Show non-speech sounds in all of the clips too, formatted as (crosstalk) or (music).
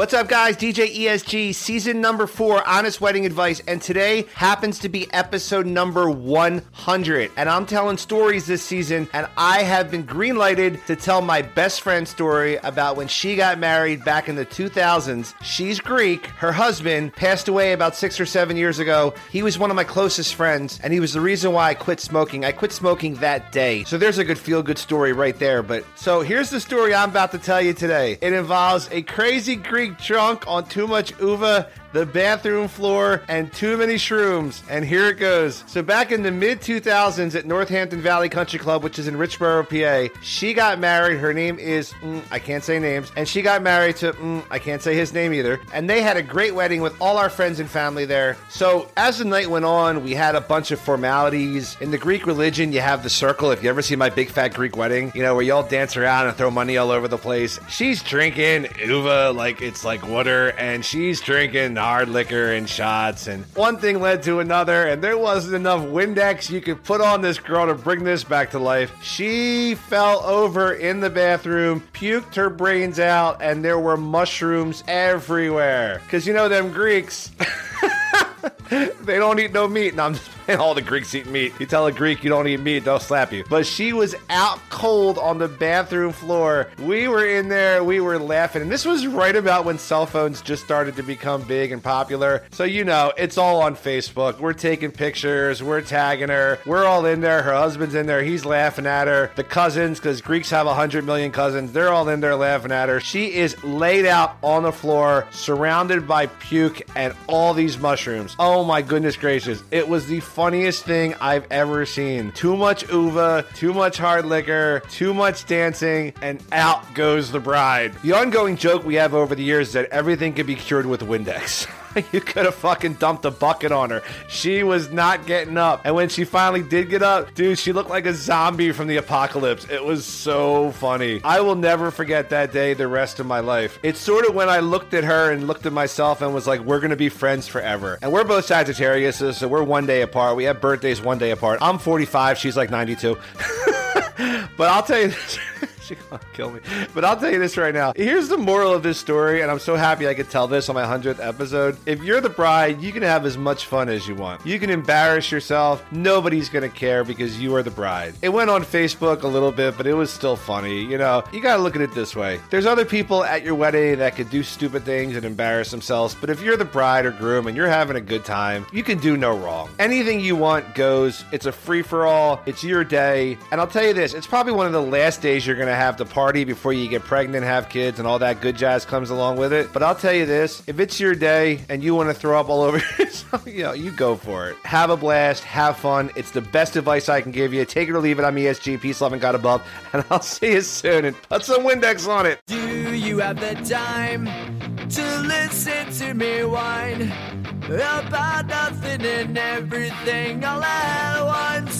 What's up, guys? DJ ESG, season number four, Honest Wedding Advice, and today happens to be episode number 100. And I'm telling stories this season, and I have been greenlighted to tell my best friend story about when she got married back in the 2000s. She's Greek. Her husband passed away about six or seven years ago. He was one of my closest friends, and he was the reason why I quit smoking. I quit smoking that day. So there's a good feel good story right there. But so here's the story I'm about to tell you today. It involves a crazy Greek drunk on too much uva the bathroom floor, and too many shrooms. And here it goes. So back in the mid 2000s at Northampton Valley Country Club, which is in Richboro, PA, she got married. Her name is mm, I can't say names, and she got married to mm, I can't say his name either. And they had a great wedding with all our friends and family there. So as the night went on, we had a bunch of formalities. In the Greek religion, you have the circle. If you ever see my big fat Greek wedding, you know where y'all dance around and throw money all over the place. She's drinking uva like it's like water, and she's drinking hard liquor and shots, and one thing led to another, and there wasn't enough Windex you could put on this girl to bring this back to life. She fell over in the bathroom, puked her brains out, and there were mushrooms everywhere. Because you know, them Greeks. (laughs) they don't eat no meat. And I'm just (laughs) all the Greeks eat meat. You tell a Greek you don't eat meat, they'll slap you. But she was out cold on the bathroom floor. We were in there, we were laughing. And this was right about when cell phones just started to become big and popular. So, you know, it's all on Facebook. We're taking pictures, we're tagging her, we're all in there. Her husband's in there, he's laughing at her. The cousins, because Greeks have 100 million cousins, they're all in there laughing at her. She is laid out on the floor, surrounded by puke and all these mushrooms. Oh my goodness gracious. It was the funniest thing I've ever seen. Too much uva, too much hard liquor, too much dancing, and out goes the bride. The ongoing joke we have over the years is that everything can be cured with Windex. (laughs) (laughs) you could have fucking dumped a bucket on her. She was not getting up. And when she finally did get up, dude, she looked like a zombie from the apocalypse. It was so funny. I will never forget that day the rest of my life. It's sort of when I looked at her and looked at myself and was like, we're going to be friends forever. And we're both Sagittarius, so we're one day apart. We have birthdays one day apart. I'm 45, she's like 92. (laughs) but I'll tell you this. (laughs) (laughs) She's gonna kill me. But I'll tell you this right now. Here's the moral of this story, and I'm so happy I could tell this on my 100th episode. If you're the bride, you can have as much fun as you want. You can embarrass yourself. Nobody's gonna care because you are the bride. It went on Facebook a little bit, but it was still funny. You know, you gotta look at it this way. There's other people at your wedding that could do stupid things and embarrass themselves, but if you're the bride or groom and you're having a good time, you can do no wrong. Anything you want goes. It's a free for all. It's your day. And I'll tell you this, it's probably one of the last days you're gonna have the party before you get pregnant, have kids, and all that good jazz comes along with it. But I'll tell you this if it's your day and you want to throw up all (laughs) over yourself, you know, you go for it. Have a blast, have fun. It's the best advice I can give you. Take it or leave it. I'm ESG. Peace, love, and God above. (laughs) And I'll see you soon. And put some Windex on it. Do you have the time to listen to me whine about nothing and everything all at once?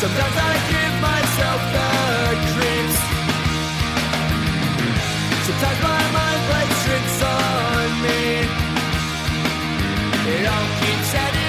Sometimes I give myself Sometimes my mind plays tricks on me. It all keeps heading.